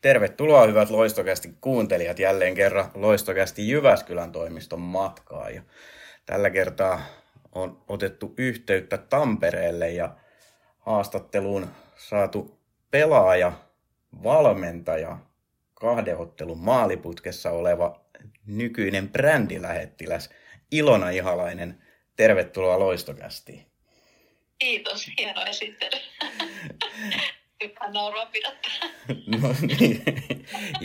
Tervetuloa hyvät Loistokästi kuuntelijat jälleen kerran Loistokästi Jyväskylän toimiston matkaa. Ja tällä kertaa on otettu yhteyttä Tampereelle ja haastatteluun saatu pelaaja, valmentaja, kahden ottelun maaliputkessa oleva nykyinen brändilähettiläs Ilona Ihalainen. Tervetuloa Loistokästiin. Kiitos, hieno esittely. Hyvä nauraa No niin,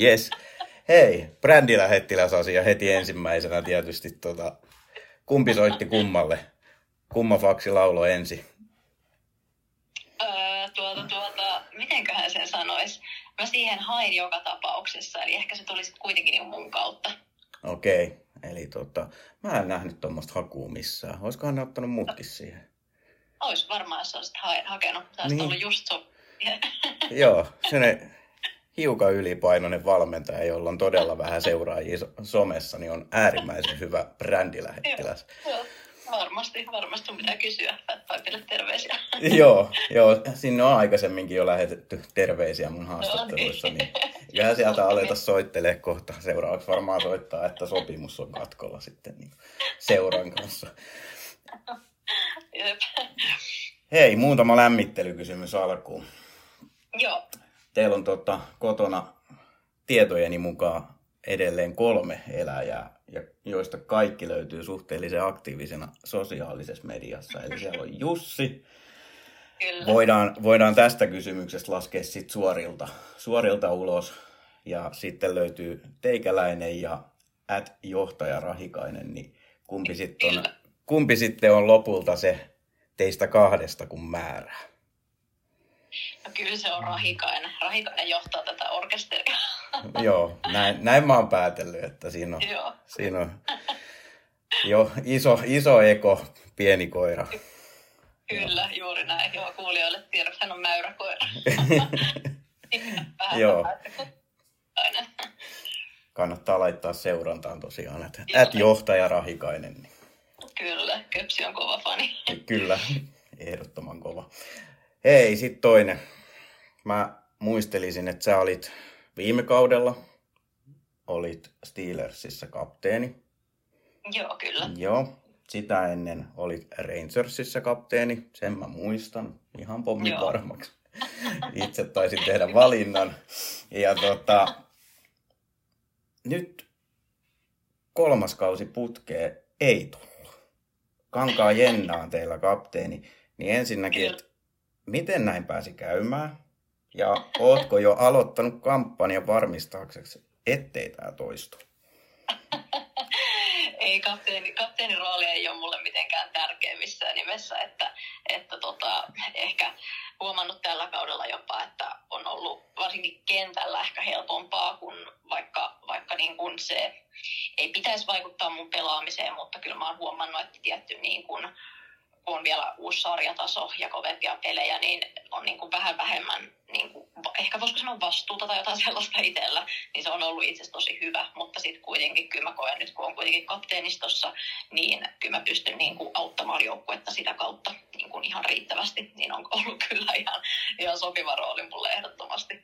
yes. Hei, brändilähettiläsasia heti ensimmäisenä tietysti. Tota, kumpi soitti kummalle? Kumma faksi laulo ensin? Öö, tuota, tuota? Mä siihen hain joka tapauksessa, eli ehkä se tulisi kuitenkin niin mun kautta. Okei, okay. eli tota, mä en nähnyt tuommoista hakua missään. Olisikohan ne ottanut muutkin siihen? Ois varmaan, jos olisit ha- hakenut. Tästä niin. ollut just so... Joo, se hiukan ylipainoinen valmentaja, jolla on todella vähän seuraajia somessa, niin on äärimmäisen hyvä brändilähettiläs. Joo, varmasti, varmasti sun pitää kysyä Fatpaipille terveisiä. joo, joo, sinne on aikaisemminkin jo lähetetty terveisiä mun haastatteluissa, niin kyllähän sieltä aleta soittelee kohta. Seuraavaksi varmaan soittaa, että sopimus on katkolla sitten niin seuran kanssa. Jep. Hei, muutama lämmittelykysymys alkuun. Joo. Teillä on tota, kotona tietojeni mukaan edelleen kolme eläjää, ja joista kaikki löytyy suhteellisen aktiivisena sosiaalisessa mediassa. Eli siellä on Jussi. Kyllä. Voidaan, voidaan tästä kysymyksestä laskea sit suorilta, suorilta ulos. Ja sitten löytyy teikäläinen ja at johtaja Rahikainen, niin kumpi sitten on, kumpi sitten on lopulta se teistä kahdesta kuin määrää? No kyllä se on Rahikainen. Rahikainen johtaa tätä orkesteria. Joo, näin, näin mä oon päätellyt, että siinä on, Joo. siinä on jo iso, iso eko, pieni koira. Kyllä, juuri näin. Joo, kuulijoille tiedoksi, hän on mäyräkoira. Vähän Joo. Kannattaa laittaa seurantaan tosiaan, että Joo. at johtaja Rahikainen. Niin Kyllä, Köpsi on kova fani. Kyllä, ehdottoman kova. Hei, sitten toinen. Mä muistelisin, että sä olit viime kaudella, olit Steelersissa kapteeni. Joo, kyllä. Joo, sitä ennen olit Rangersissa kapteeni, sen mä muistan ihan pommin Joo. varmaksi. Itse taisin tehdä valinnan. Ja tota, nyt kolmas kausi putkeen ei tullut. Kankaa Jenna on teillä kapteeni. Niin ensinnäkin, että miten näin pääsi käymään? Ja ootko jo aloittanut kampanjan varmistaaksesi, ettei tämä toistu? ei kapteeni, kapteenin rooli ei ole mulle mitenkään tärkeä missään nimessä, että, että tota, ehkä huomannut tällä kaudella jopa, että on ollut varsinkin kentällä ehkä helpompaa, kun vaikka, vaikka niin kuin se ei pitäisi vaikuttaa mun pelaamiseen, mutta kyllä mä oon huomannut, että tietty niin kuin, on vielä uusi sarjataso ja kovempia pelejä, niin on niin kuin vähän vähemmän, niin kuin, ehkä voisiko sanoa vastuuta tai jotain sellaista itsellä, niin se on ollut itse asiassa tosi hyvä. Mutta sitten kuitenkin kyllä mä koen nyt, kun on kuitenkin kapteenistossa, niin kyllä mä pystyn niin kuin auttamaan joukkuetta sitä kautta niin kuin ihan riittävästi. Niin on ollut kyllä ihan, ihan sopiva rooli mulle ehdottomasti.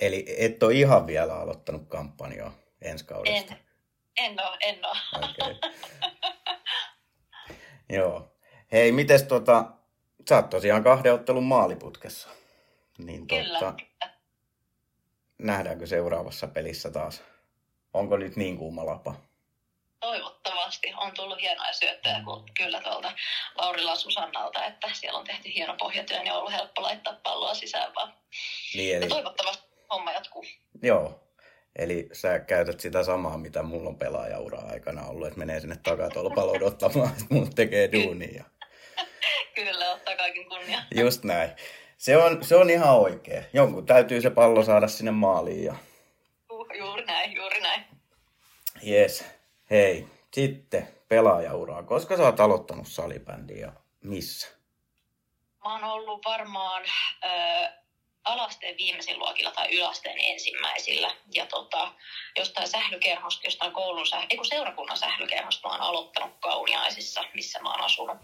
Eli et ole ihan vielä aloittanut kampanjaa ensi kaudesta? En, en ole, en ole. Okei. Joo. Hei, mites tota, sä oot tosiaan kahden ottelun maaliputkessa. Niin Kyllä. tota, nähdäänkö seuraavassa pelissä taas? Onko nyt niin kuuma lapa? Toivottavasti on tullut hienoja syöttöjä kyllä tuolta Laurila Susannalta, että siellä on tehty hieno pohjatyö, niin on ollut helppo laittaa palloa sisään vaan. Niin, Ja eli, toivottavasti homma jatkuu. joo. Eli sä käytät sitä samaa, mitä mulla on pelaajaura aikana ollut, että menee sinne takatolpalle odottamaan, että mulla tekee duunia. Kyllä, ottaa kaiken kunnia. Just näin. Se on, se on ihan oikein. Jonkun täytyy se pallo saada sinne maaliin ja Uh, juuri näin, juuri näin. Jes. Hei, sitten pelaajauraa. Koska sä oot aloittanut salibändiä ja missä? Mä oon ollut varmaan alasteen viimeisillä luokilla tai yläasteen ensimmäisillä. Ja tota, jostain sählykerhosta, jostain koulun sähly, ei kun seurakunnan sählykerhosta mä oon aloittanut Kauniaisissa, missä mä oon asunut.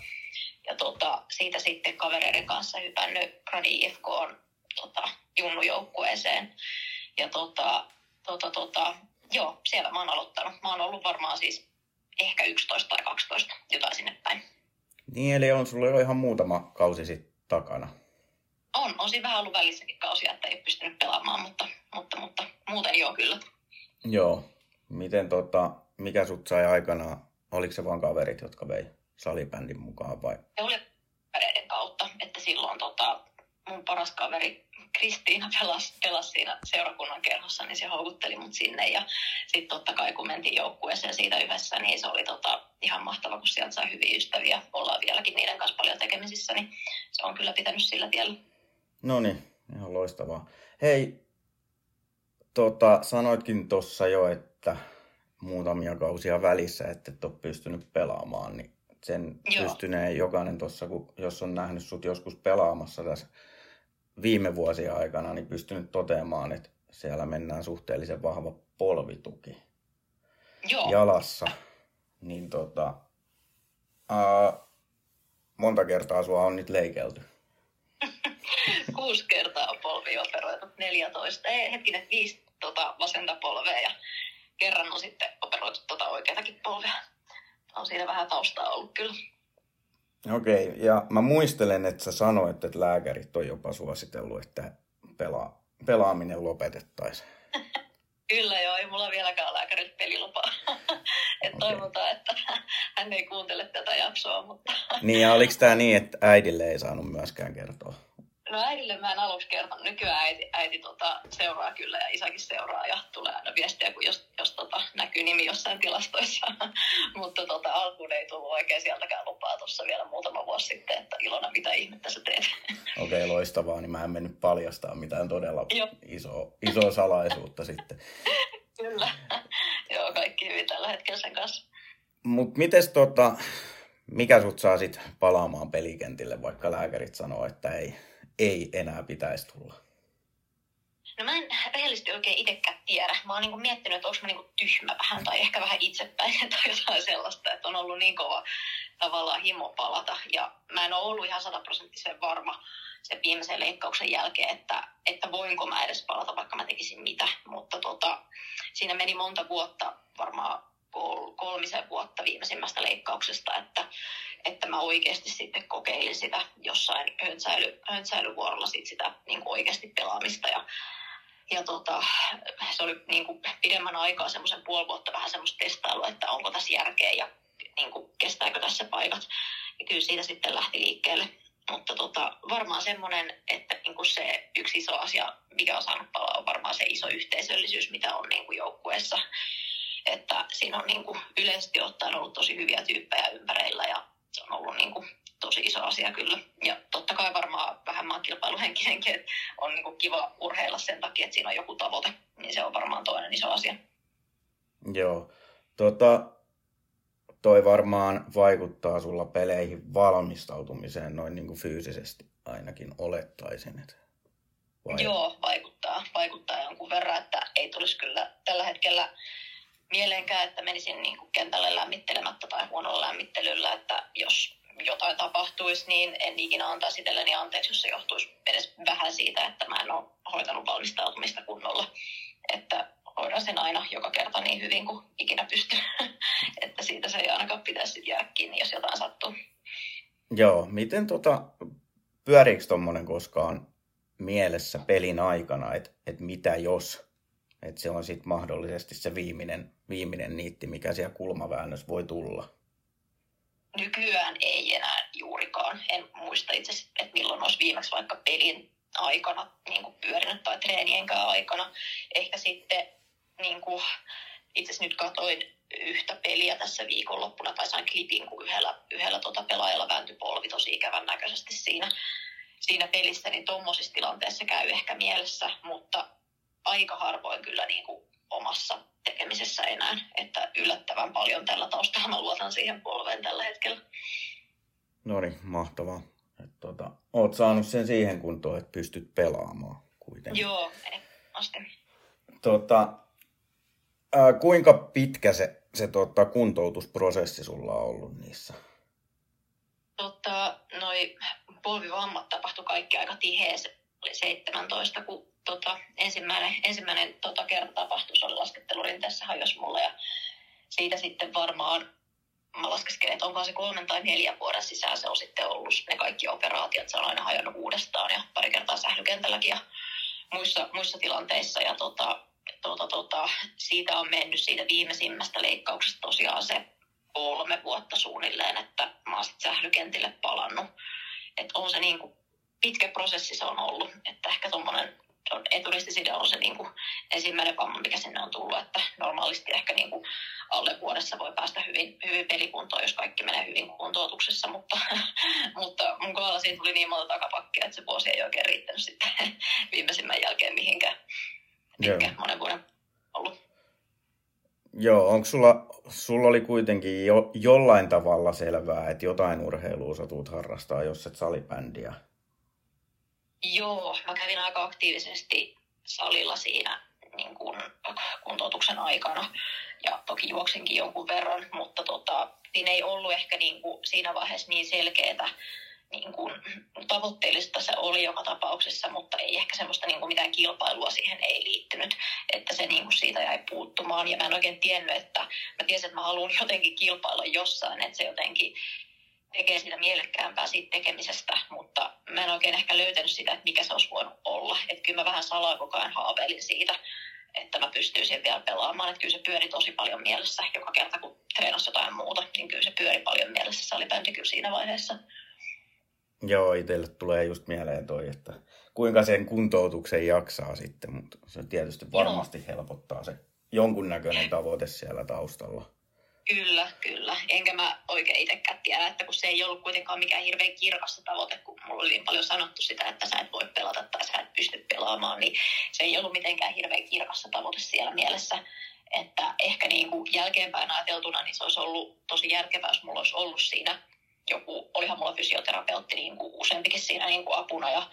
Ja tota, siitä sitten kavereiden kanssa hypännyt Gradi IFK on tota, junnujoukkueeseen. Ja tota, tota, tota, joo, siellä mä oon aloittanut. Mä oon ollut varmaan siis ehkä 11 tai 12, jotain sinne päin. Niin, eli on sulla jo ihan muutama kausi sitten takana. On, on siinä vähän ollut välissäkin kausia, että ei ole pystynyt pelaamaan, mutta, mutta, mutta muuten joo kyllä. Joo. Miten tota, mikä sut sai aikanaan, oliko se vaan kaverit, jotka vei salibändin mukaan vai? Se oli kavereiden kautta, että silloin tota, mun paras kaveri Kristiina pelasi, pelasi siinä seurakunnan kerhossa, niin se houkutteli mut sinne. Ja sitten totta kai kun mentiin joukkueeseen siitä yhdessä, niin se oli tota, ihan mahtava, kun sieltä sai hyviä ystäviä. Ollaan vieläkin niiden kanssa paljon tekemisissä, niin se on kyllä pitänyt sillä tiellä. No niin, ihan loistavaa. Hei, tota, sanoitkin tuossa jo, että muutamia kausia välissä, että et ole pystynyt pelaamaan, niin sen Joo. pystyneen jokainen tuossa, jos on nähnyt sut joskus pelaamassa tässä viime vuosien aikana, niin pystynyt toteamaan, että siellä mennään suhteellisen vahva polvituki Joo. jalassa. Niin tota, ää, monta kertaa sua on nyt leikelty? Kuusi kertaa on polvi operoitu, 14, ei hetkinen, viisi tota, vasenta polvea ja kerran on sitten operoitu tota oikeatakin polvea. On siinä vähän taustaa ollut kyllä. Okei, okay, ja mä muistelen, että sä sanoit, että lääkärit on jopa suositellut, että pelaa, pelaaminen lopetettaisiin. Kyllä joo, ei mulla vieläkään lääkärit pelilupaa. et okay. toivotaan, että hän ei kuuntele tätä jaksoa. Mutta... niin ja oliko tämä niin, että äidille ei saanut myöskään kertoa? No äidille mä en aluksi kertonut. Nykyään äiti, äiti tota, seuraa kyllä ja isäkin seuraa ja tulee aina viestiä, kun jos, jos tota, näkyy nimi jossain tilastoissa. Mutta tota, alkuun ei tullut oikein sieltäkään lupaa tuossa vielä muutama vuosi sitten, että Ilona, mitä ihmettä sä teet? Okei, okay, loistavaa, niin mä en mennyt paljastaa mitään todella iso, isoa salaisuutta sitten. Kyllä, joo, kaikki hyvin tällä hetkellä sen kanssa. Mutta mites tota, mikä sut saa sit palaamaan pelikentille, vaikka lääkärit sanoo, että ei, ei enää pitäisi tulla? No mä en rehellisesti oikein itsekään tiedä. Mä oon niinku miettinyt, että onko mä niinku tyhmä vähän tai ehkä vähän itsepäin tai jotain sellaista, että on ollut niin kova tavallaan himo palata. Ja mä en ole ollut ihan sataprosenttisen varma sen viimeisen leikkauksen jälkeen, että, että voinko mä edes palata, vaikka mä tekisin mitä. Mutta tota, siinä meni monta vuotta, varmaan kolmisen vuotta viimeisimmästä leikkauksesta, että että mä oikeasti sitten kokeilin sitä jossain höntsäily, höntsäilyvuorolla sit sitä niin kuin oikeasti pelaamista ja ja tota, se oli niin kuin pidemmän aikaa semmoisen puoli vuotta vähän semmoista testailua, että onko tässä järkeä ja niin kuin, kestääkö tässä paikat. Ja kyllä siitä sitten lähti liikkeelle. Mutta tota, varmaan semmoinen, että niin kuin se yksi iso asia, mikä on saanut palaa, on varmaan se iso yhteisöllisyys, mitä on niin kuin joukkueessa. Että siinä on niin kuin yleisesti ottaen ollut tosi hyviä tyyppejä ympärillä ja se on ollut niin kuin tosi iso asia kyllä. Ja totta kai varmaan vähemmän kilpailuhenkinenkin, että on niin kuin kiva urheilla sen takia, että siinä on joku tavoite, niin se on varmaan toinen iso asia. Joo. Tota, toi varmaan vaikuttaa sulla peleihin valmistautumiseen noin niin kuin fyysisesti ainakin olettaisin. Että vai? Joo, vaikuttaa. Vaikuttaa jonkun verran, että ei tulisi kyllä tällä hetkellä mieleenkään, että menisin niin kuin kentälle lämmittelemättä tai huonolla lämmittelyllä, että jos jotain tapahtuisi, niin en ikinä antaisi itselleni anteeksi, jos se johtuisi edes vähän siitä, että mä en ole hoitanut valmistautumista kunnolla. Että hoidan sen aina joka kerta niin hyvin kuin ikinä pystyy. että siitä se ei ainakaan pitäisi jäädä kiinni, jos jotain sattuu. Joo, miten tota, pyöriikö tuommoinen koskaan mielessä pelin aikana, että et mitä jos että se on sitten mahdollisesti se viimeinen, viimeinen niitti, mikä siellä kulmaväännössä voi tulla. Nykyään ei enää juurikaan. En muista itse että milloin olisi viimeksi vaikka pelin aikana niin pyörinyt tai treenienkään aikana. Ehkä sitten niin kuin, itse asiassa nyt katoin yhtä peliä tässä viikonloppuna tai sain klipin, kun yhdellä, yhdellä tota pelaajalla vääntyi polvi tosi ikävän näköisesti siinä, siinä pelissä, niin tuommoisissa tilanteissa käy ehkä mielessä, mutta aika harvoin kyllä niin kuin omassa tekemisessä enää. Että yllättävän paljon tällä taustalla mä luotan siihen polveen tällä hetkellä. No niin, mahtavaa. Et, tota, oot saanut sen siihen kuntoon, että pystyt pelaamaan kuitenkin. Joo, asti. Tota, ää, kuinka pitkä se, se tota, kuntoutusprosessi sulla on ollut niissä? Tota, noi polvivammat tapahtui kaikki aika tiheä. Se oli 17, kun tota, ensimmäinen, ensimmäinen tota, kerta tapahtui. Se oli laskettelurinteessä hajos mulle ja siitä sitten varmaan mä laskeskelin, että onko se kolmen tai neljän vuoden sisään se on sitten ollut ne kaikki operaatiot. Se on aina hajonnut uudestaan ja pari kertaa sählykentälläkin ja muissa, muissa tilanteissa. Ja tota, tota, tota, siitä on mennyt siitä viimeisimmästä leikkauksesta tosiaan se kolme vuotta suunnilleen, että mä oon sitten sählykentille palannut. Että on se niin kuin pitkä prosessi se on ollut, että ehkä tuommoinen eturistiside on se niin kuin ensimmäinen vamma, mikä sinne on tullut, että normaalisti ehkä niin kuin alle vuodessa voi päästä hyvin, hyvin pelikuntoon, jos kaikki menee hyvin kuntoutuksessa, mutta, mutta mun kohdalla siitä tuli niin monta takapakkia, että se vuosi ei oikein riittänyt sitten viimeisimmän jälkeen mihinkään, mihinkään monen vuoden ollut. Joo, onko sulla, sulla oli kuitenkin jo, jollain tavalla selvää, että jotain urheilua sä tuut harrastaa, jos et salibändiä? Joo, mä kävin aika aktiivisesti salilla siinä niin kuin kuntoutuksen aikana ja toki juoksinkin jonkun verran, mutta tota, siinä ei ollut ehkä niin kuin siinä vaiheessa niin selkeää, niin kuin, tavoitteellista se oli joka tapauksessa, mutta ei ehkä semmoista niin kuin mitään kilpailua siihen ei liittynyt, että se niin kuin siitä jäi puuttumaan. Ja mä en oikein tiennyt, että mä tiesin, että mä haluan jotenkin kilpailla jossain, että se jotenkin tekee sitä mielekkäämpää siitä tekemisestä, mutta mä en oikein ehkä löytänyt sitä, että mikä se olisi voinut olla. Että kyllä mä vähän salaa koko ajan haaveilin siitä, että mä pystyisin vielä pelaamaan. Että kyllä se pyöri tosi paljon mielessä joka kerta, kun treenasi jotain muuta, niin kyllä se pyöri paljon mielessä. Se oli kyllä siinä vaiheessa. Joo, itselle tulee just mieleen toi, että kuinka sen kuntoutuksen jaksaa sitten, mutta se tietysti varmasti Joo. helpottaa se jonkunnäköinen tavoite siellä taustalla. Kyllä, kyllä. Enkä mä oikein itsekään tiedä, että kun se ei ollut kuitenkaan mikään hirveän kirkas tavoite, kun mulla oli niin paljon sanottu sitä, että sä et voi pelata tai sä et pysty pelaamaan, niin se ei ollut mitenkään hirveän kirkas tavoite siellä mielessä. Että ehkä niin kuin jälkeenpäin ajateltuna, niin se olisi ollut tosi järkevää, jos mulla olisi ollut siinä joku, olihan mulla fysioterapeutti niin kuin useampikin siinä niin kuin apuna ja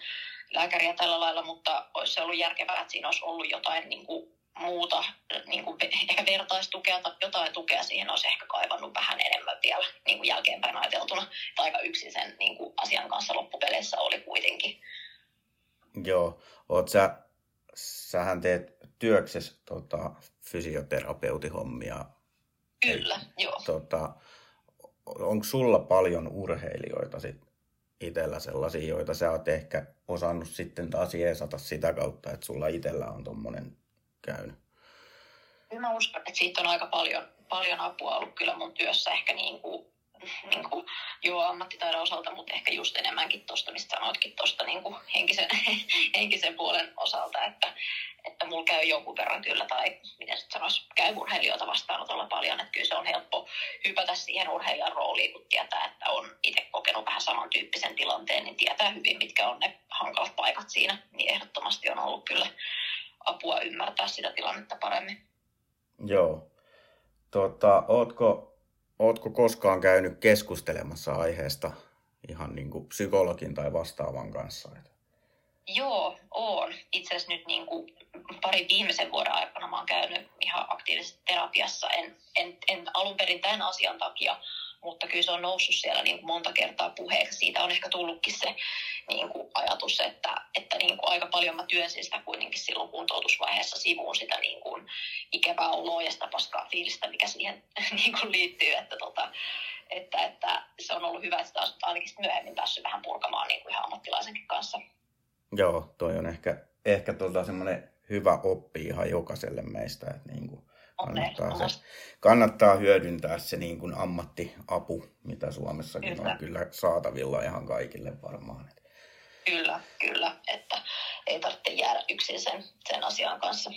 lääkäriä tällä lailla, mutta olisi se ollut järkevää, että siinä olisi ollut jotain niin kuin muuta, niin kuin ehkä vertaistukea tai jotain tukea siihen olisi ehkä kaivannut vähän enemmän vielä niin kuin jälkeenpäin ajateltuna. Että aika yksin sen niin kuin asian kanssa loppupeleissä oli kuitenkin. Joo, oot sä, sähän teet työksessä tota, fysioterapeutihommia. Kyllä, Ei, joo. Tota, onko sulla paljon urheilijoita sit itsellä sellaisia, joita sä oot ehkä osannut sitten taas jeesata sitä kautta, että sulla itsellä on tommonen käynyt? Mä uskon, että siitä on aika paljon, paljon apua ollut kyllä mun työssä ehkä niin kuin, niin kuin, joo, ammattitaidon osalta, mutta ehkä just enemmänkin tuosta, mistä sanoitkin tuosta niin henkisen, henkisen puolen osalta, että, että mulla käy jonkun verran kyllä, tai miten sitten sanoisi, käy urheilijoita vastaanotolla paljon, että kyllä se on helppo hypätä siihen urheilijan rooliin, kun tietää, että on itse kokenut vähän samantyyppisen tilanteen, niin tietää hyvin, mitkä on ne hankalat paikat siinä, niin ehdottomasti on ollut kyllä apua ymmärtää sitä tilannetta paremmin. Joo. Tota, ootko, ootko koskaan käynyt keskustelemassa aiheesta ihan niin kuin psykologin tai vastaavan kanssa? Joo, on. Itse asiassa nyt niin kuin parin viimeisen vuoden aikana mä oon käynyt ihan aktiivisesti terapiassa. En, en, en alun perin tämän asian takia, mutta kyllä se on noussut siellä niin kuin monta kertaa puheeksi. Siitä on ehkä tullutkin se niin kuin ajatus, että, että niin kuin aika paljon mä työnsin sitä kuitenkin silloin kuntoutusvaiheessa sivuun sitä niin kuin ikävää oloa ja sitä paskaa fiilistä, mikä siihen niin kuin liittyy. Että, tota, että, että se on ollut hyvä, että sitä ainakin myöhemmin päässyt vähän purkamaan niin kuin ihan ammattilaisenkin kanssa. Joo, toi on ehkä, ehkä tuota semmoinen hyvä oppi ihan jokaiselle meistä, että niin kuin kannattaa, se, kannattaa hyödyntää se niin kuin ammattiapu, mitä Suomessakin kyllä. on kyllä saatavilla ihan kaikille varmaan. Kyllä, kyllä, että ei tarvitse jäädä yksin sen, sen asian kanssa.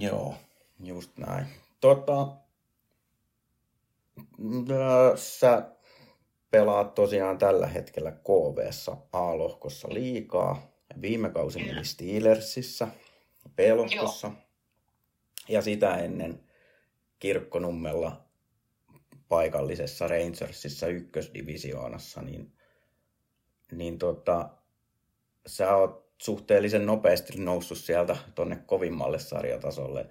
Joo, just näin. Tota, sä pelaat tosiaan tällä hetkellä KVssa A-lohkossa liikaa. Viime kausi meni Steelersissä B-lohkossa. Ja sitä ennen Kirkkonummella paikallisessa Rangersissa ykkösdivisioonassa, niin, niin tota, sä oot suhteellisen nopeasti noussut sieltä tonne kovimmalle sarjatasolle.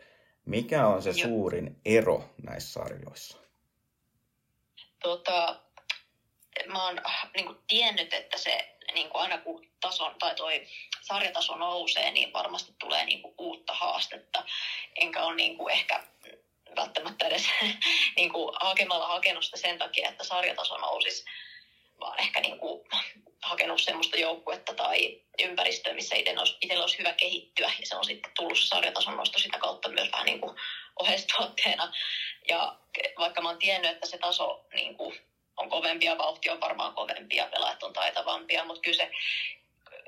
Mikä on se Joo. suurin ero näissä sarjoissa? Tota, mä oon niin kuin, tiennyt, että se niin kuin aina kun tason, tai toi sarjataso nousee, niin varmasti tulee niin kuin, uutta haastetta. Enkä ole niin kuin, ehkä välttämättä edes niin kuin, hakemalla hakenut sitä sen takia, että sarjataso nousisi, vaan ehkä niin kuin, hakenut semmoista joukkuetta tai ympäristöä, missä itsellä olisi, olisi hyvä kehittyä. Ja se on sitten tullut sarjatason nosto sitä kautta myös vähän niin kuin oheistuotteena. Ja vaikka mä oon tiennyt, että se taso niin kuin, on kovempia, vauhti on varmaan kovempia, pelaajat on taitavampia, mutta kyllä se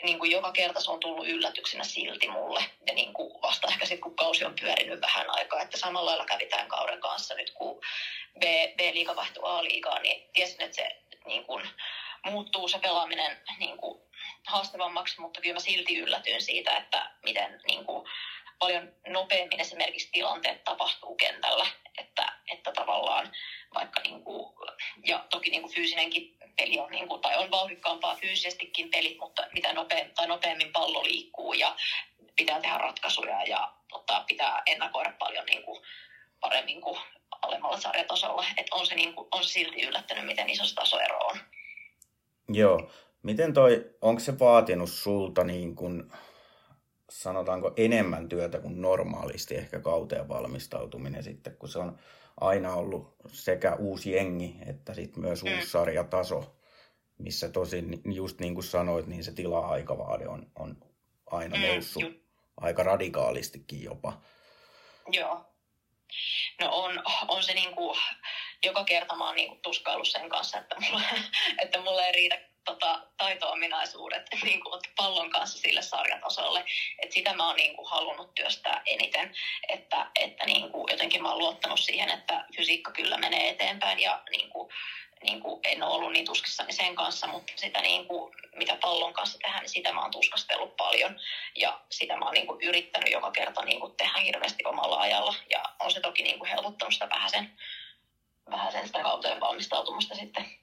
niin kuin joka kerta se on tullut yllätyksenä silti mulle. Ja niin kuin vasta ehkä sitten, kun kausi on pyörinyt vähän aikaa, että samalla lailla kävi tämän kauden kanssa nyt, kun B, B-liiga vaihtui A-liigaan, niin tiesin, että se niin kuin, muuttuu se pelaaminen niin kuin, haastavammaksi, mutta kyllä mä silti yllätyin siitä, että miten niin kuin, paljon nopeammin esimerkiksi tilanteet tapahtuu kentällä, että, että tavallaan vaikka niin kuin, ja toki niin kuin fyysinenkin peli on, niin kuin, tai on vauhdikkaampaa fyysisestikin pelit, mutta mitä nopeammin, tai nopeammin pallo liikkuu ja pitää tehdä ratkaisuja ja tota, pitää ennakoida paljon niin kuin, paremmin kuin alemmalla sarjatasolla. että on, se, niin kuin, on se silti yllättänyt, miten iso se tasoero on. Joo. Miten toi, onko se vaatinut sulta niin kuin, sanotaanko enemmän työtä kuin normaalisti ehkä kauteen valmistautuminen sitten, kun se on aina ollut sekä uusi jengi että sitten myös uusi mm. sarjataso, missä tosin just niin kuin sanoit, niin se tila-aikavaade on, on aina mm, noussut mm, aika radikaalistikin jopa. Joo. No on, on se niin kuin, joka kerta mä oon niin kuin tuskaillut sen kanssa, että mulla, että mulla ei riitä tota, taito-ominaisuudet niin kuin, pallon kanssa sille sarjatasolle. Et sitä mä oon niin kuin, halunnut työstää eniten, että, että niin kuin, jotenkin mä oon luottanut siihen, että fysiikka kyllä menee eteenpäin ja niin kuin, niin kuin, en ole ollut niin tuskissani sen kanssa, mutta sitä niin kuin, mitä pallon kanssa tehdään, niin sitä mä oon tuskastellut paljon ja sitä mä oon niin kuin, yrittänyt joka kerta niin kuin, tehdä hirveästi omalla ajalla ja on se toki niin kuin, helpottanut sitä vähän sen, vähän sen sitä kauteen valmistautumista sitten.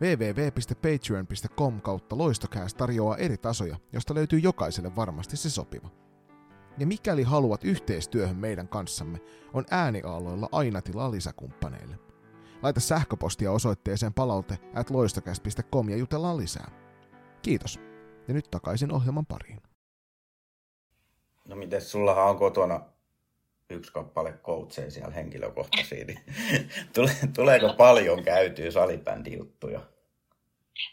www.patreon.com kautta loistokääs tarjoaa eri tasoja, josta löytyy jokaiselle varmasti se sopiva. Ja mikäli haluat yhteistyöhön meidän kanssamme, on ääniaaloilla aina tilaa lisäkumppaneille. Laita sähköpostia osoitteeseen palaute at loistokäst.com ja jutellaan lisää. Kiitos. Ja nyt takaisin ohjelman pariin. No miten sulla on kotona yksi kappale coacheja siellä henkilökohtaisia, niin tuleeko paljon käytyä salibändijuttuja?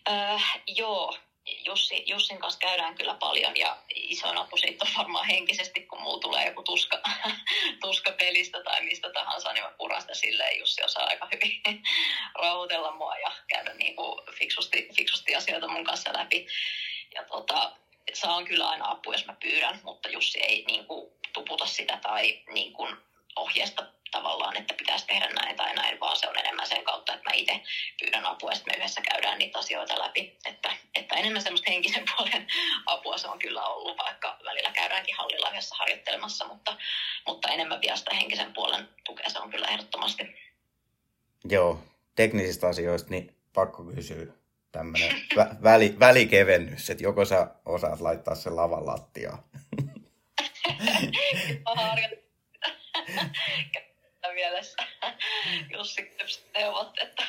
Äh, joo, Jussi, Jussin kanssa käydään kyllä paljon ja isoin apu siitä on varmaan henkisesti, kun mulla tulee joku tuska, tuska pelistä tai mistä tahansa, niin mä puran sitä silleen. Jussi osaa aika hyvin rauhoitella mua ja käydä niin kuin fiksusti, fiksusti asioita mun kanssa läpi. Ja tota, saan kyllä aina apua, jos mä pyydän, mutta Jussi ei niin kuin, tuputa sitä tai niin kuin, ohjeesta tavallaan, että pitäisi tehdä näin tai näin, vaan se on enemmän sen kautta, että mä itse pyydän apua ja sitten me yhdessä käydään niitä asioita läpi. Että, että enemmän semmoista henkisen puolen apua se on kyllä ollut, vaikka välillä käydäänkin hallilla yhdessä harjoittelemassa, mutta, mutta enemmän vielä sitä henkisen puolen tukea se on kyllä ehdottomasti. Joo, teknisistä asioista niin pakko kysyä tämmöinen vä- väli, välikevennys, että joko sä osaat laittaa sen lavan lattiaan. mielessä Jussi neuvot, että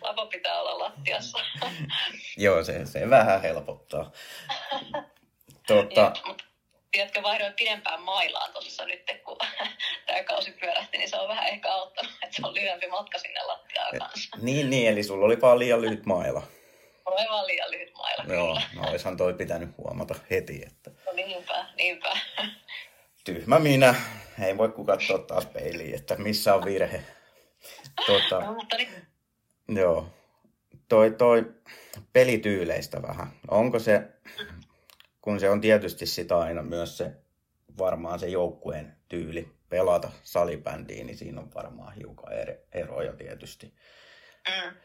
lava pitää olla lattiassa. Joo, se, se vähän helpottaa. Tuota... Ja, mutta tiedätkö, vaihdoin pidempään mailaan tuossa nyt, kun tämä kausi pyörähti, niin se on vähän ehkä auttanut, että se on lyhyempi matka sinne lattiaan kanssa. Niin, niin, eli sulla oli vaan liian lyhyt maila. Oli vaan liian lyhyt maila, Joo, no olisihan toi pitänyt huomata heti, että... No niinpä, niinpä tyhmä minä. Ei voi kukaan katsoa taas peiliin, että missä on virhe. Tota, no, mutta niin. Joo. Toi, toi pelityyleistä vähän. Onko se, kun se on tietysti sitä aina myös se varmaan se joukkueen tyyli pelata salibändiin, niin siinä on varmaan hiukan eroja tietysti. Mm.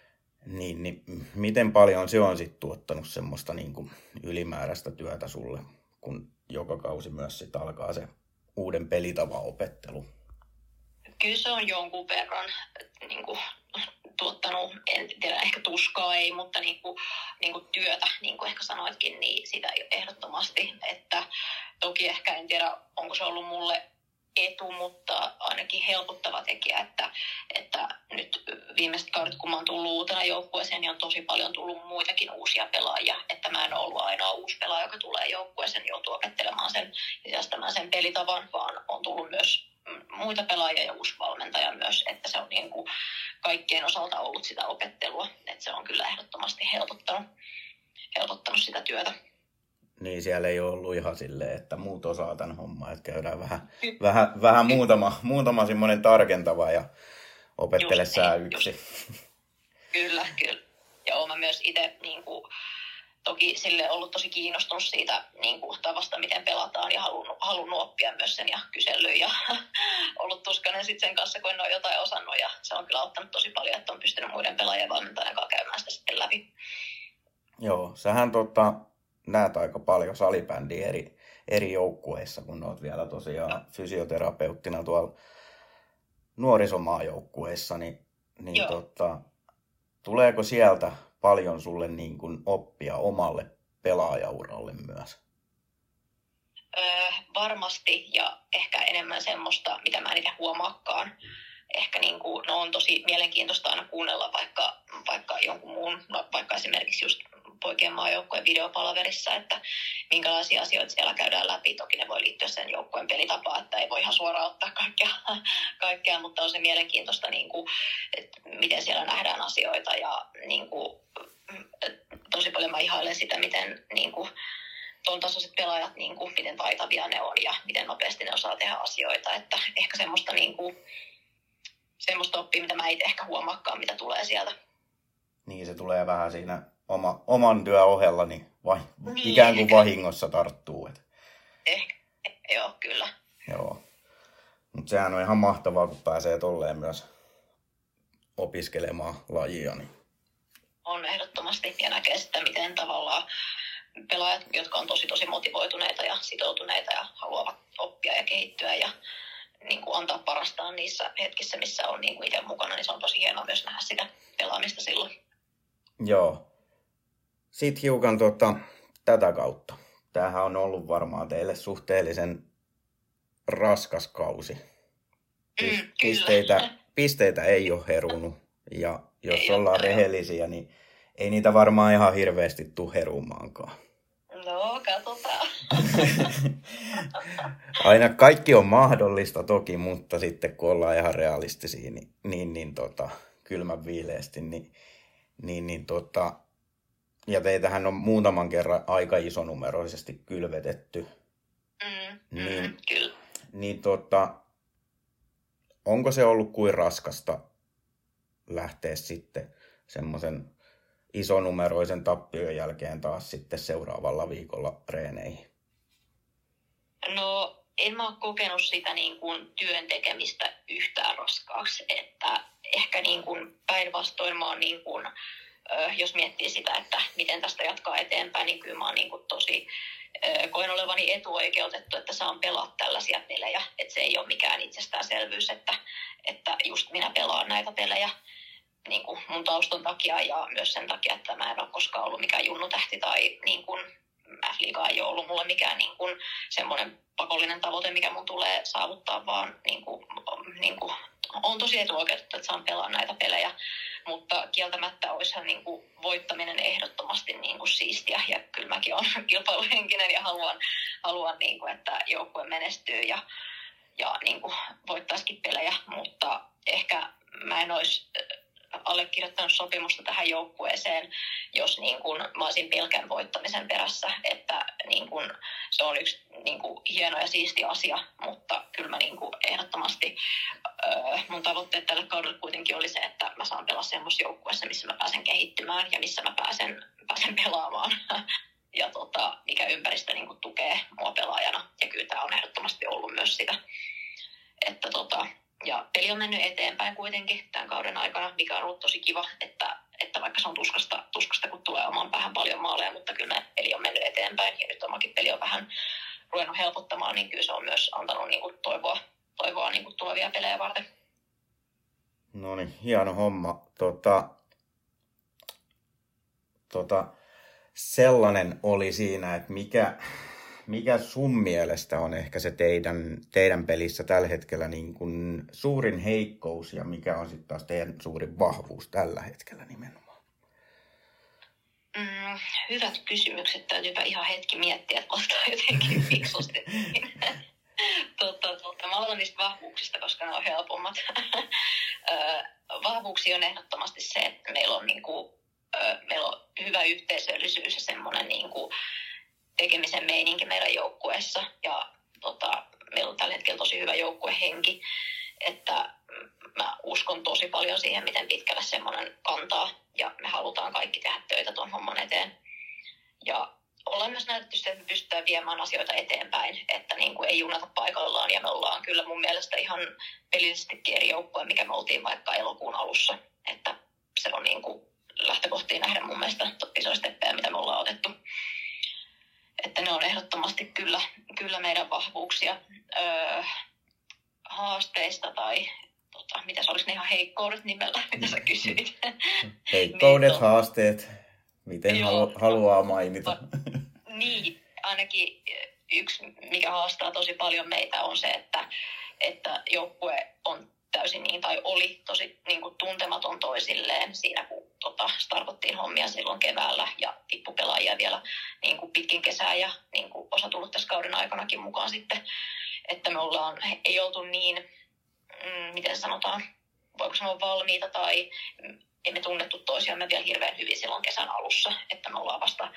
Niin, niin miten paljon se on sitten tuottanut semmoista niin kuin ylimääräistä työtä sulle, kun joka kausi myös sit alkaa se uuden pelitavan opettelu? Kyllä se on jonkun verran niin kuin, tuottanut, en tiedä, ehkä tuskaa ei, mutta niin kuin, niin kuin työtä, niin kuin ehkä sanoitkin, niin sitä ehdottomasti. Että toki ehkä en tiedä, onko se ollut mulle etu, mutta ainakin helpottava tekijä, että, että nyt viimeiset kaudet, kun mä oon tullut uutena joukkueeseen, niin on tosi paljon tullut muitakin uusia pelaajia, että mä en ole ollut ainoa uusi pelaaja, joka tulee joukkueeseen, niin joutuu opettelemaan sen ja sen pelitavan, vaan on tullut myös muita pelaajia ja uusi valmentaja myös, että se on niin kuin kaikkien osalta ollut sitä opettelua, että se on kyllä ehdottomasti helpottanut, helpottanut sitä työtä. Niin, siellä ei ole ollut ihan silleen, että muut osaa tämän homman, että käydään vähän, vähän, vähän muutama, muutama semmoinen tarkentava ja opettele sää niin, yksi. Just. Kyllä, kyllä. Ja olen myös itse niin kuin, toki sille ollut tosi kiinnostunut siitä niin kuin, tavasta, miten pelataan ja halunnut, halunnut oppia myös sen ja kysely ja ollut tuskainen sitten sen kanssa, kun en ole jotain osannut ja se on kyllä ottanut tosi paljon, että on pystynyt muiden pelaajien valmentajan kanssa käymään sitä sitten läpi. Joo, sähän tota, näet aika paljon salibändiä eri, eri joukkueissa, kun oot vielä tosiaan fysioterapeuttina tuolla nuorisomaajoukkueessa, niin, niin tota, tuleeko sieltä paljon sulle niin kuin oppia omalle pelaajauralle myös? Öö, varmasti ja ehkä enemmän semmoista, mitä mä en itse huomaakaan. Ehkä niin kuin, no on tosi mielenkiintoista aina kuunnella vaikka, vaikka jonkun muun, no vaikka esimerkiksi just poikien maajoukkueen videopalaverissa, että minkälaisia asioita siellä käydään läpi. Toki ne voi liittyä sen joukkueen pelitapaan, että ei voi ihan suoraan ottaa kaikkea, kaikkea mutta on se mielenkiintoista, niin kuin, että miten siellä nähdään asioita ja niin kuin, tosi paljon mä ihailen sitä, miten niin kuin, tuon tasoiset pelaajat, niin kuin, miten taitavia ne on ja miten nopeasti ne osaa tehdä asioita. Että ehkä semmoista, niin kuin, semmoista oppia, mitä mä itse ehkä huomaakaan, mitä tulee sieltä. Niin, se tulee vähän siinä oma, oman työn ohella, niin, vai, niin ikään kuin ehkä. vahingossa tarttuu. Et. Ehkä, joo, kyllä. Joo. Mutta sehän on ihan mahtavaa, kun pääsee tolleen myös opiskelemaan lajia. Niin on ehdottomasti ja näkee sitä, miten tavallaan pelaajat, jotka on tosi tosi motivoituneita ja sitoutuneita ja haluavat oppia ja kehittyä ja niin kuin antaa parastaan niissä hetkissä, missä on niin kuin itse mukana, niin se on tosi hienoa myös nähdä sitä pelaamista silloin. Joo. Sitten hiukan tuota, tätä kautta. Tämähän on ollut varmaan teille suhteellisen raskas kausi. Mm, pisteitä, pisteitä ei ole herunut ja jos ei ollaan ole, rehellisiä, niin ei niitä varmaan ihan hirveästi tule herumaankaan. No, katsotaan. Aina kaikki on mahdollista toki, mutta sitten kun ollaan ihan realistisia, niin, niin, niin tota, kylmän viileästi, niin, niin, niin tota, ja teitähän on muutaman kerran aika isonumeroisesti kylvetetty. Mm, niin, mm, kyllä. Niin tota, onko se ollut kuin raskasta lähteä sitten semmoisen isonumeroisen tappion jälkeen taas sitten seuraavalla viikolla reeneihin? No en mä ole kokenut sitä niin kuin työn tekemistä yhtään raskaaksi, että ehkä niin kuin päinvastoin mä oon niin kuin, jos miettii sitä, että miten tästä jatkaa eteenpäin, niin kyllä mä oon niin kuin tosi, koen olevani etuoikeutettu, että saan pelaa tällaisia pelejä. Että se ei ole mikään itsestäänselvyys, että, että just minä pelaan näitä pelejä niin kuin mun taustan takia ja myös sen takia, että mä en ole koskaan ollut mikään junnutähti tai niin kuin, F-liiga ei ole ollut mulle mikään niin kuin, semmoinen pakollinen tavoite, mikä mun tulee saavuttaa, vaan niin kuin, niin kuin, on tosi etuoikeutettu, että saan pelaa näitä pelejä, mutta kieltämättä olisihan niin kuin, voittaminen ehdottomasti niin kuin, siistiä. Ja kyllä mäkin olen kilpailuhenkinen ja haluan, haluan niin kuin, että joukkue menestyy ja, ja niin kuin, voittaisikin pelejä, mutta ehkä mä en olisi allekirjoittanut sopimusta tähän joukkueeseen, jos niin kun mä olisin pelkän voittamisen perässä, että niin kun se on yksi niin kun hieno ja siisti asia, mutta kyllä mä niin kun ehdottomasti öö, mun tavoitteet tälle kaudelle kuitenkin oli se, että mä saan pelaa semmoisessa joukkueessa, missä mä pääsen kehittymään ja missä mä pääsen, pääsen pelaamaan ja tota, mikä ympäristö niin kun tukee mua pelaajana. Ja kyllä tämä on ehdottomasti ollut myös sitä, että tota, ja peli on mennyt eteenpäin kuitenkin tämän kauden aikana, mikä on ollut tosi kiva, että, että vaikka se on tuskasta, tuskasta, kun tulee oman päähän paljon maaleja, mutta kyllä peli on mennyt eteenpäin ja nyt omakin peli on vähän ruvennut helpottamaan, niin kyllä se on myös antanut niin kuin toivoa, toivoa niin kuin tulevia pelejä varten. No niin, hieno homma. Tota, tota, sellainen oli siinä, että mikä, mikä sun mielestä on ehkä se teidän, teidän pelissä tällä hetkellä niin kuin suurin heikkous ja mikä on sitten taas teidän suurin vahvuus tällä hetkellä nimenomaan? Mm, hyvät kysymykset. Täytyypä ihan hetki miettiä, että vastaa jotenkin fiksusti. tota, tota, mä aloitan niistä vahvuuksista, koska ne on helpommat. Vahvuuksia on ehdottomasti se, että meillä on, niin kuin, meillä on hyvä yhteisöllisyys ja semmoinen niin kuin, tekemisen meininki meidän joukkueessa. Ja tota, meillä on tällä hetkellä tosi hyvä joukkuehenki, että mä uskon tosi paljon siihen, miten pitkälle semmoinen kantaa. Ja me halutaan kaikki tehdä töitä tuon homman eteen. Ja ollaan myös näytetty että me pystytään viemään asioita eteenpäin, että niin kuin ei junata paikallaan. Ja me ollaan kyllä mun mielestä ihan pelillisesti eri joukkue, mikä me oltiin vaikka elokuun alussa. Että se on niin kuin lähtökohtiin nähdä mun mielestä isoja steppejä, mitä me ollaan otettu. Että ne on ehdottomasti kyllä, kyllä meidän vahvuuksia. Öö, haasteista tai tota, mitä se olisi ne ihan heikkoudet nimellä, mitä sä kysyit. Heikkoudet, niin, haasteet, miten joo, haluaa mainita. niin, ainakin yksi, mikä haastaa tosi paljon meitä on se, että, että joukkue on täysin niin, tai oli tosi niin kuin tuntematon toisilleen siinä, kun tota, startottiin hommia silloin keväällä ja tippupelaajia vielä niin kuin pitkin kesää ja niin kuin osa tullut tässä kauden aikanakin mukaan sitten, että me ollaan, ei oltu niin, mm, miten sanotaan, voiko sanoa valmiita tai emme tunnettu toisiamme vielä hirveän hyvin silloin kesän alussa, että me ollaan vasta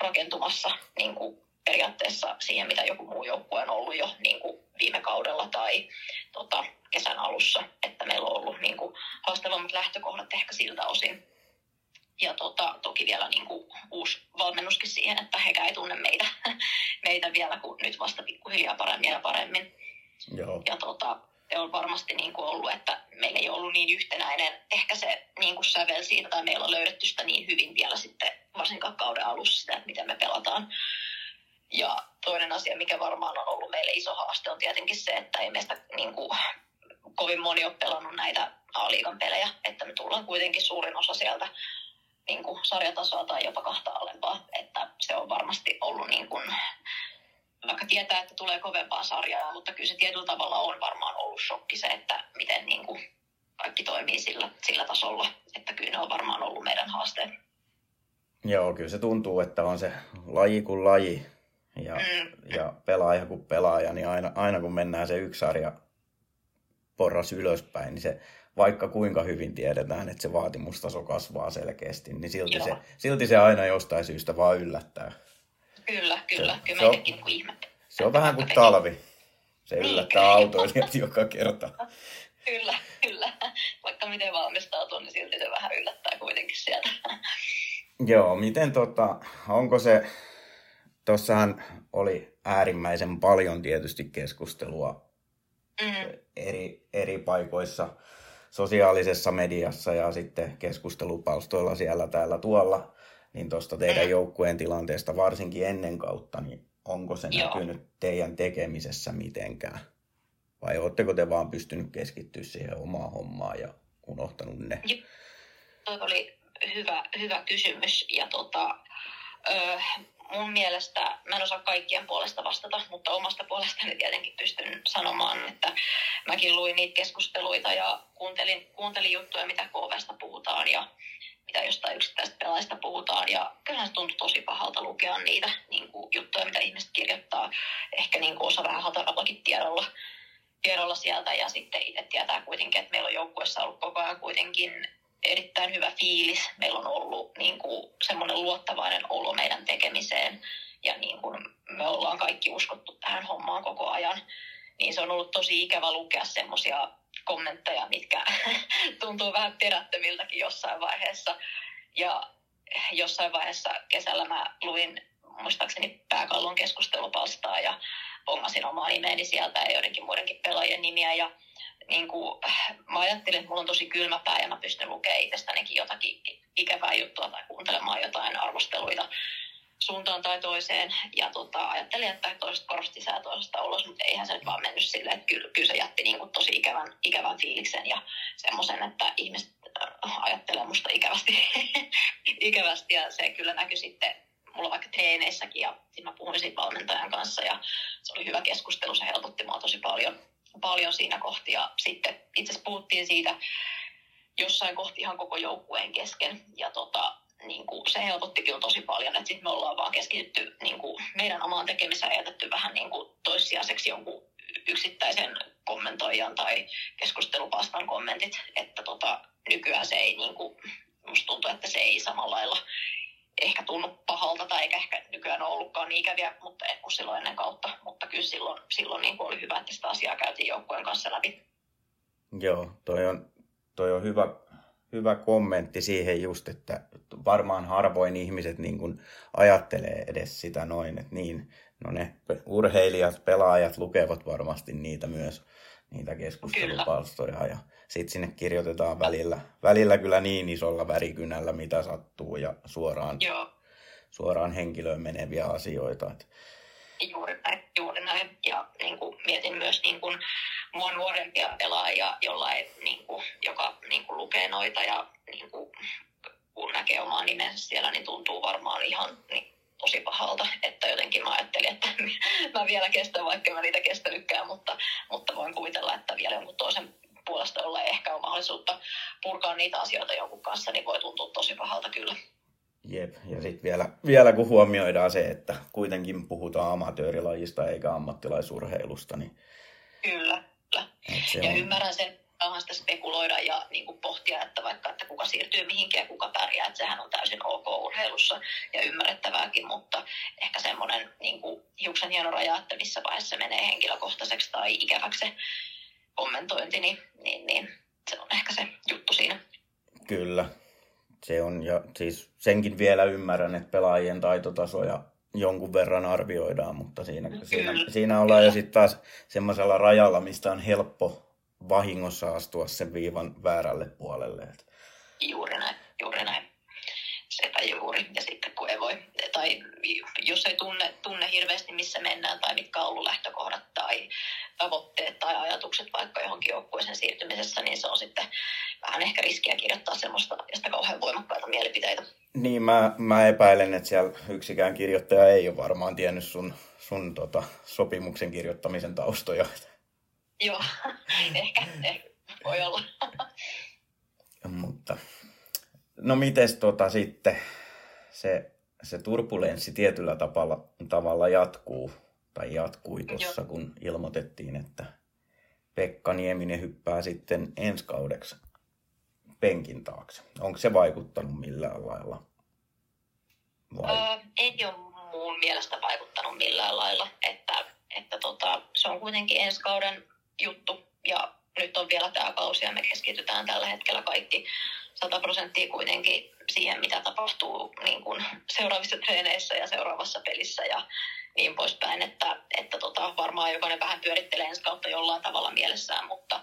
rakentumassa niin kuin periaatteessa siihen, mitä joku muu joukkue on ollut jo niin kuin viime kaudella tai tota, kesän alussa, että meillä on ollut niin kuin, haastavammat lähtökohdat ehkä siltä osin. Ja tota, toki vielä niin kuin, uusi valmennuskin siihen, että hekään ei tunne meitä, meitä vielä, kun nyt vasta pikkuhiljaa paremmin ja paremmin. Joo. Ja tota, se on varmasti niin kuin ollut, että meillä ei ollut niin yhtenäinen ehkä se niin kuin sävel siitä, tai meillä on löydetty sitä niin hyvin vielä sitten varsinkaan kauden alussa sitä, että miten me pelataan. Ja toinen asia, mikä varmaan on ollut meille iso haaste, on tietenkin se, että ei meistä niin kuin, kovin moni ole pelannut näitä A-liigan pelejä, että me tullaan kuitenkin suurin osa sieltä niin kuin sarjatasoa tai jopa kahta alempaa, että se on varmasti ollut niin kuin, vaikka tietää, että tulee kovempaa sarjaa, mutta kyllä se tietyllä tavalla on varmaan ollut shokki se, että miten niin kuin kaikki toimii sillä, sillä tasolla, että kyllä ne on varmaan ollut meidän haasteet. Joo, kyllä se tuntuu, että on se laji kuin laji ja, mm. ja pelaaja kuin pelaaja, niin aina, aina kun mennään se yksi sarja porras ylöspäin, niin se vaikka kuinka hyvin tiedetään, että se vaatimustaso kasvaa selkeästi, niin silti, se, silti se aina jostain syystä vaan yllättää. Kyllä, kyllä. Se, kyllä se, on, niin se on vähän kuin talvi. Se niin, yllättää niin, autoilijat joka kerta. Kyllä, kyllä. Vaikka miten valmistautuu, niin silti se vähän yllättää kuitenkin sieltä. Joo, miten tota, onko se, tuossahan oli äärimmäisen paljon tietysti keskustelua mm. eri, eri paikoissa sosiaalisessa mediassa ja sitten keskustelupalstoilla siellä täällä tuolla, niin tuosta teidän mm. joukkueen tilanteesta varsinkin ennen kautta, niin onko se Joo. näkynyt teidän tekemisessä mitenkään? Vai oletteko te vaan pystynyt keskittyä siihen omaan hommaan ja unohtanut ne? Tuo oli hyvä, hyvä kysymys ja tota, ö, mun mielestä, mä en osaa kaikkien puolesta vastata, mutta omasta puolestani tietenkin pystyn sanomaan, että mäkin luin niitä keskusteluita ja kuuntelin, kuuntelin juttuja, mitä KVsta puhutaan ja mitä jostain yksittäistä pelaajista puhutaan. Ja kyllähän se tuntui tosi pahalta lukea niitä niin kuin, juttuja, mitä ihmiset kirjoittaa. Ehkä niin kuin osa vähän hatarallakin tiedolla, tiedolla sieltä. Ja sitten itse tietää kuitenkin, että meillä on joukkueessa ollut koko ajan kuitenkin erittäin hyvä fiilis. Meillä on ollut niin kuin, semmoinen luottavainen olo meidän tekemiseen ja niin kuin, me ollaan kaikki uskottu tähän hommaan koko ajan. Niin se on ollut tosi ikävä lukea semmoisia kommentteja, mitkä tuntuu vähän perättömiltäkin jossain vaiheessa. Ja jossain vaiheessa kesällä mä luin muistaakseni pääkallon keskustelupalstaa ja pongasin omaa nimeeni sieltä ja joidenkin muidenkin pelaajien nimiä. Ja niin kuin, mä ajattelin, että mulla on tosi kylmä pää ja mä pystyn lukemaan itsestänikin jotakin ikävää juttua tai kuuntelemaan jotain arvosteluita suuntaan tai toiseen. Ja tota, ajattelin, että toisesta korosta sisään ja toisesta ulos, mutta eihän se nyt vaan mennyt silleen, että kyllä, kyllä se jätti niin kuin tosi ikävän, ikävän fiiliksen ja semmoisen, että ihmiset äh, ajattelee musta ikävästi, ikävästi ja se kyllä näkyi sitten mulla vaikka treeneissäkin ja mä puhuin siitä valmentajan kanssa ja se oli hyvä keskustelu, se helpotti mua tosi paljon, paljon siinä kohti ja sitten itse asiassa puhuttiin siitä jossain kohti ihan koko joukkueen kesken. Ja tota, niin kuin, se helpotti kyllä tosi paljon, että sitten me ollaan vaan keskitytty niin kuin, meidän omaan tekemiseen ja jätetty vähän niin kuin, toissijaiseksi jonkun yksittäisen kommentoijan tai keskustelupastan kommentit, että tota, nykyään se ei, niin kuin, musta tuntuu, että se ei samalla lailla ehkä tunnu pahalta tai eikä ehkä nykyään ole ollutkaan niin ikäviä, mutta en kuin silloin ennen kautta. Mutta kyllä silloin, silloin niin oli hyvä, että sitä asiaa käytiin joukkueen kanssa läpi. Joo, toi on, toi on hyvä, hyvä kommentti siihen just, että varmaan harvoin ihmiset niin kuin ajattelee edes sitä noin, että niin, no ne urheilijat, pelaajat lukevat varmasti niitä myös, niitä keskustelupalstoja kyllä. ja sitten sinne kirjoitetaan välillä, välillä kyllä niin isolla värikynällä, mitä sattuu ja suoraan, Joo. suoraan henkilöön meneviä asioita. Että Juuri näin, juuri näin. Ja niin kuin, mietin myös niin kuin, mua nuorempia pelaajia, jollain, niin kuin, joka niin kuin, lukee noita ja niin kuin, kun näkee omaa nimensä siellä, niin tuntuu varmaan ihan niin, tosi pahalta. Että jotenkin mä ajattelin, että mä vielä kestän, vaikka mä niitä kestänytkään, mutta, mutta voin kuvitella, että vielä jonkun toisen puolesta, jolla ehkä ole mahdollisuutta purkaa niitä asioita jonkun kanssa, niin voi tuntua tosi pahalta kyllä. Jep, ja sitten vielä, vielä kun huomioidaan se, että kuitenkin puhutaan amatöörilajista eikä ammattilaisurheilusta, niin... Kyllä, kyllä. Se ja on... ymmärrän sen, onhan sitä spekuloida ja niin kuin pohtia, että vaikka että kuka siirtyy mihinkin ja kuka pärjää, että sehän on täysin ok urheilussa ja ymmärrettävääkin, mutta ehkä semmoinen niin kuin hiuksen hieno raja, että missä vaiheessa menee henkilökohtaiseksi tai ikäväksi kommentointi, niin, niin, niin se on ehkä se juttu siinä. Kyllä, se on, ja siis senkin vielä ymmärrän, että pelaajien taitotasoja jonkun verran arvioidaan, mutta siinä, siinä, siinä ollaan jo sitten taas semmoisella rajalla, mistä on helppo vahingossa astua sen viivan väärälle puolelle. Juuri näin, juuri näin. Sepä juuri. Ja voi, tai jos ei tunne, tunne hirveästi missä mennään tai mitkä on ollut lähtökohdat tai tavoitteet tai ajatukset vaikka johonkin joukkueeseen siirtymisessä, niin se on sitten vähän ehkä riskiä kirjoittaa semmoista josta kauhean voimakkaita mielipiteitä. Niin, mä, mä epäilen, että siellä yksikään kirjoittaja ei ole varmaan tiennyt sun, sun tota, sopimuksen kirjoittamisen taustoja. Joo, ehkä, ehkä voi olla. Mutta, no mites tota sitten se, se turbulenssi tietyllä tavalla, tavalla jatkuu, tai jatkui tuossa, kun ilmoitettiin, että Pekka Nieminen hyppää sitten ensi kaudeksi penkin taakse. Onko se vaikuttanut millään lailla? Vai? Öö, ei ole mun mielestä vaikuttanut millään lailla, että, että tota, se on kuitenkin ensi kauden juttu ja nyt on vielä tämä kausi ja me keskitytään tällä hetkellä kaikki 100 prosenttia kuitenkin siihen, mitä tapahtuu niin kuin seuraavissa treeneissä ja seuraavassa pelissä ja niin poispäin, että, että tota, varmaan jokainen vähän pyörittelee ensi kautta jollain tavalla mielessään, mutta,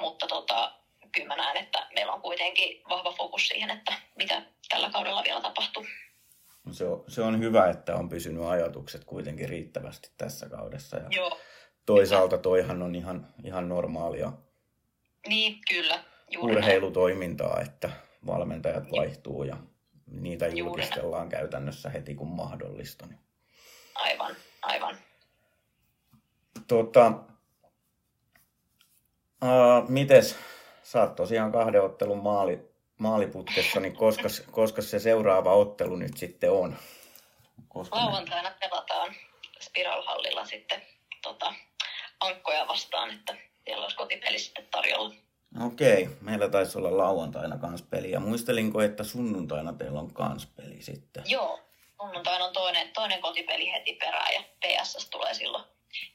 mutta tota, kyllä mä näen, että meillä on kuitenkin vahva fokus siihen, että mitä tällä kaudella vielä tapahtuu. Se on, se on hyvä, että on pysynyt ajatukset kuitenkin riittävästi tässä kaudessa. Ja Joo. Toisaalta toihan on ihan, ihan normaalia niin, kyllä. Juuri urheilutoimintaa, että valmentajat vaihtuu ja niitä julkistellaan käytännössä heti kun mahdollista. Aivan, aivan. Tota, uh, mites, sä oot tosiaan kahden ottelun maali, maaliputkessa, niin koska, koska se seuraava ottelu nyt sitten on? Koska Lauantaina me... pelataan Spiralhallilla sitten tota, ankkoja vastaan, että siellä olisi kotipeli sitten tarjolla. Okei, meillä taisi olla lauantaina kans peli. Ja muistelinko, että sunnuntaina teillä on kans peli sitten? Joo, sunnuntaina on toinen, toinen kotipeli heti perään ja PSS tulee silloin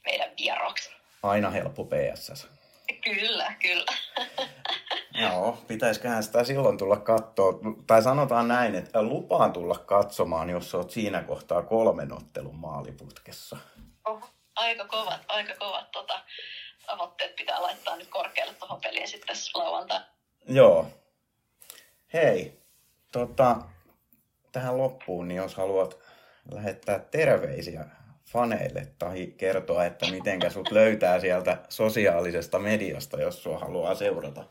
meidän vieraksi. Aina helppo PSS. Kyllä, kyllä. Joo, pitäisiköhän sitä silloin tulla katsoa. Tai sanotaan näin, että lupaan tulla katsomaan, jos olet siinä kohtaa kolmen ottelun maaliputkessa. Oh, aika kovat, aika kovat. Tota, tavoitteet pitää laittaa nyt korkealle tuohon peliin sitten lauantai. Joo. Hei, tota, tähän loppuun, niin jos haluat lähettää terveisiä faneille tai kertoa, että mitenkä sut löytää sieltä sosiaalisesta mediasta, jos sua haluaa seurata.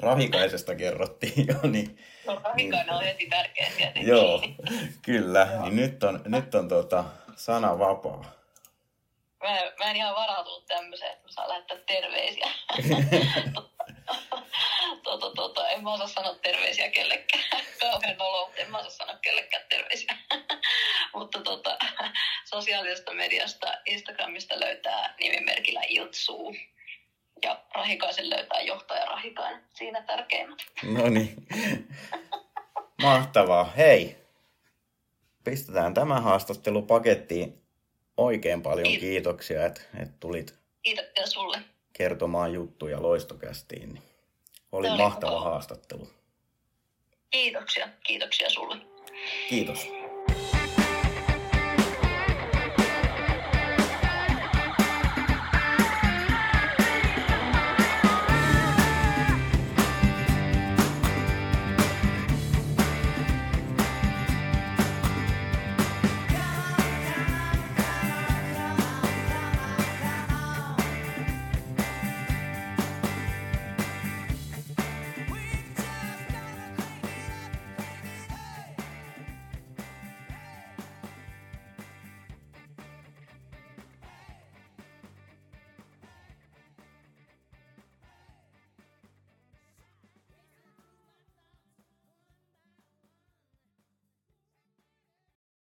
Rahikaisesta kerrottiin jo, niin... No Rahikainen niin, on heti tärkeä tietenkin. Joo, kyllä. Joo. Niin nyt on, nyt on tota, sana vapaa. Mä, mä en ihan varautunut tämmöiseen, että mä saan lähettää terveisiä. tota, tota, en mä osaa sanoa terveisiä kellekään. Kauhean olo, en mä osaa sanoa kellekään terveisiä. Mutta tota, sosiaalisesta mediasta, Instagramista löytää nimimerkillä Iltsuu. Ja Rahikaisen löytää johtaja Rahikainen. Siinä tärkeimmät. No niin. Mahtavaa. Hei, pistetään tämä haastattelu pakettiin. Oikein paljon Kiitos. kiitoksia, että, että tulit Kiitoksia sulle. kertomaan juttuja loistokästiin. Oli, oli mahtava koko. haastattelu. Kiitoksia. Kiitoksia sulle. Kiitos.